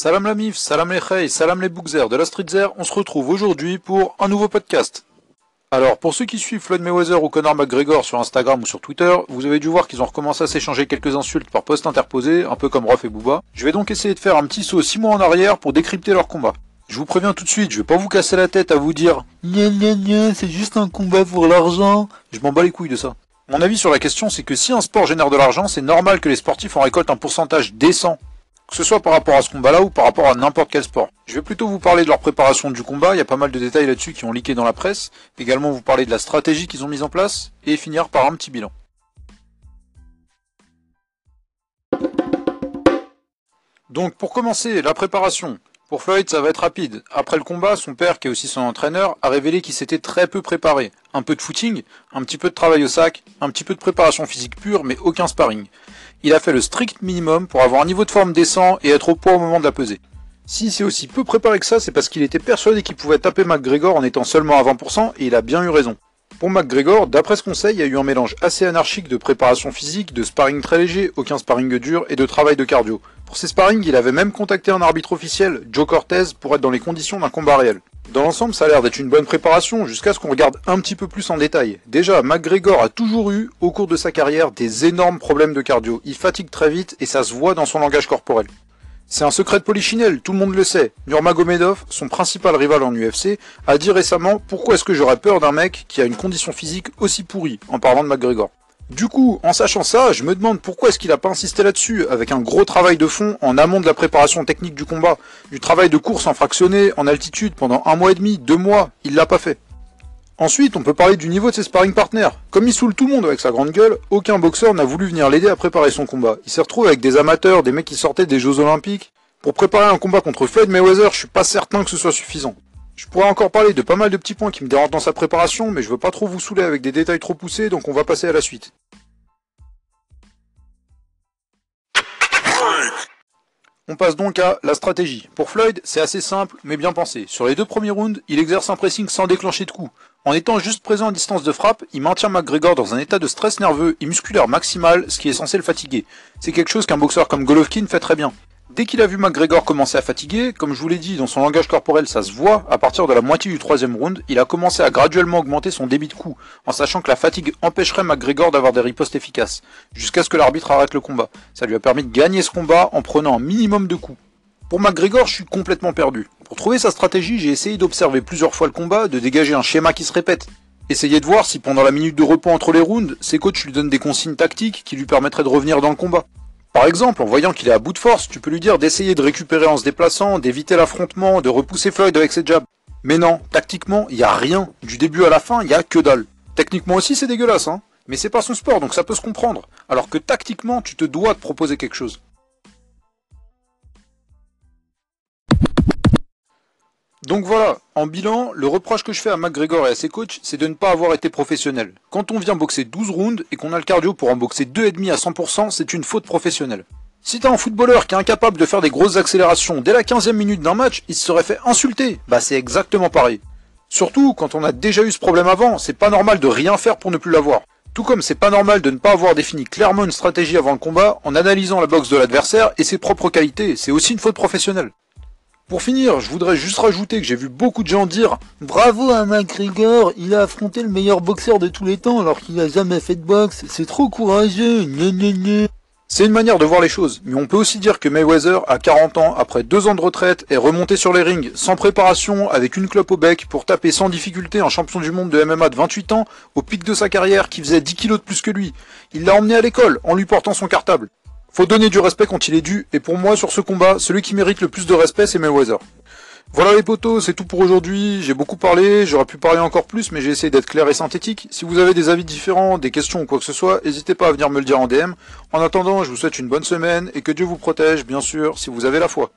Salam la mif, salam les Khey, salam les bookzers de la streetzer, on se retrouve aujourd'hui pour un nouveau podcast. Alors, pour ceux qui suivent Floyd Mayweather ou Conor McGregor sur Instagram ou sur Twitter, vous avez dû voir qu'ils ont recommencé à s'échanger quelques insultes par post interposé, un peu comme Ruff et Booba. Je vais donc essayer de faire un petit saut 6 mois en arrière pour décrypter leur combat. Je vous préviens tout de suite, je vais pas vous casser la tête à vous dire Nya nya nya, c'est juste un combat pour l'argent. Je m'en bats les couilles de ça. Mon avis sur la question, c'est que si un sport génère de l'argent, c'est normal que les sportifs en récoltent un pourcentage décent. Que ce soit par rapport à ce combat-là ou par rapport à n'importe quel sport. Je vais plutôt vous parler de leur préparation du combat, il y a pas mal de détails là-dessus qui ont leaké dans la presse, également vous parler de la stratégie qu'ils ont mise en place, et finir par un petit bilan. Donc pour commencer, la préparation. Pour Floyd, ça va être rapide. Après le combat, son père, qui est aussi son entraîneur, a révélé qu'il s'était très peu préparé. Un peu de footing, un petit peu de travail au sac, un petit peu de préparation physique pure, mais aucun sparring. Il a fait le strict minimum pour avoir un niveau de forme décent et être au poids au moment de la peser. Si c'est aussi peu préparé que ça, c'est parce qu'il était persuadé qu'il pouvait taper McGregor en étant seulement à 20%, et il a bien eu raison. Pour McGregor, d'après ce conseil, il y a eu un mélange assez anarchique de préparation physique, de sparring très léger, aucun sparring dur, et de travail de cardio. Pour ses sparring, il avait même contacté un arbitre officiel, Joe Cortez, pour être dans les conditions d'un combat réel. Dans l'ensemble, ça a l'air d'être une bonne préparation jusqu'à ce qu'on regarde un petit peu plus en détail. Déjà, McGregor a toujours eu, au cours de sa carrière, des énormes problèmes de cardio. Il fatigue très vite et ça se voit dans son langage corporel. C'est un secret de polichinelle, tout le monde le sait. Nurmagomedov, son principal rival en UFC, a dit récemment pourquoi est-ce que j'aurais peur d'un mec qui a une condition physique aussi pourrie, en parlant de McGregor. Du coup, en sachant ça, je me demande pourquoi est-ce qu'il a pas insisté là-dessus, avec un gros travail de fond en amont de la préparation technique du combat, du travail de course en fractionné, en altitude pendant un mois et demi, deux mois, il l'a pas fait. Ensuite, on peut parler du niveau de ses sparring partners. Comme il saoule tout le monde avec sa grande gueule, aucun boxeur n'a voulu venir l'aider à préparer son combat. Il s'est retrouvé avec des amateurs, des mecs qui sortaient des Jeux Olympiques. Pour préparer un combat contre Floyd Mayweather, je suis pas certain que ce soit suffisant. Je pourrais encore parler de pas mal de petits points qui me dérangent dans sa préparation, mais je veux pas trop vous saouler avec des détails trop poussés, donc on va passer à la suite. On passe donc à la stratégie. Pour Floyd, c'est assez simple, mais bien pensé. Sur les deux premiers rounds, il exerce un pressing sans déclencher de coup. En étant juste présent à distance de frappe, il maintient McGregor dans un état de stress nerveux et musculaire maximal, ce qui est censé le fatiguer. C'est quelque chose qu'un boxeur comme Golovkin fait très bien. Dès qu'il a vu McGregor commencer à fatiguer, comme je vous l'ai dit, dans son langage corporel ça se voit, à partir de la moitié du troisième round, il a commencé à graduellement augmenter son débit de coups, en sachant que la fatigue empêcherait McGregor d'avoir des ripostes efficaces, jusqu'à ce que l'arbitre arrête le combat. Ça lui a permis de gagner ce combat en prenant un minimum de coups. Pour McGregor, je suis complètement perdu. Pour trouver sa stratégie, j'ai essayé d'observer plusieurs fois le combat, de dégager un schéma qui se répète. Essayer de voir si pendant la minute de repos entre les rounds, ses coachs lui donnent des consignes tactiques qui lui permettraient de revenir dans le combat. Par exemple, en voyant qu'il est à bout de force, tu peux lui dire d'essayer de récupérer en se déplaçant, d'éviter l'affrontement, de repousser Floyd avec ses jabs. Mais non, tactiquement, il y a rien. Du début à la fin, il y a que dalle. Techniquement aussi, c'est dégueulasse, hein. Mais c'est pas son sport, donc ça peut se comprendre. Alors que tactiquement, tu te dois de proposer quelque chose. Donc voilà, en bilan, le reproche que je fais à McGregor et à ses coachs, c'est de ne pas avoir été professionnel. Quand on vient boxer 12 rounds et qu'on a le cardio pour en boxer 2,5 à 100%, c'est une faute professionnelle. Si t'as un footballeur qui est incapable de faire des grosses accélérations dès la 15e minute d'un match, il se serait fait insulter. Bah c'est exactement pareil. Surtout quand on a déjà eu ce problème avant, c'est pas normal de rien faire pour ne plus l'avoir. Tout comme c'est pas normal de ne pas avoir défini clairement une stratégie avant le combat en analysant la boxe de l'adversaire et ses propres qualités, c'est aussi une faute professionnelle. Pour finir, je voudrais juste rajouter que j'ai vu beaucoup de gens dire Bravo à McGregor, il a affronté le meilleur boxeur de tous les temps alors qu'il a jamais fait de boxe, c'est trop courageux, C'est une manière de voir les choses, mais on peut aussi dire que Mayweather, à 40 ans, après deux ans de retraite, est remonté sur les rings, sans préparation, avec une clope au bec, pour taper sans difficulté un champion du monde de MMA de 28 ans, au pic de sa carrière, qui faisait 10 kilos de plus que lui. Il l'a emmené à l'école, en lui portant son cartable. Faut donner du respect quand il est dû, et pour moi, sur ce combat, celui qui mérite le plus de respect, c'est Mayweather. Voilà les potos, c'est tout pour aujourd'hui. J'ai beaucoup parlé, j'aurais pu parler encore plus, mais j'ai essayé d'être clair et synthétique. Si vous avez des avis différents, des questions ou quoi que ce soit, n'hésitez pas à venir me le dire en DM. En attendant, je vous souhaite une bonne semaine et que Dieu vous protège, bien sûr, si vous avez la foi.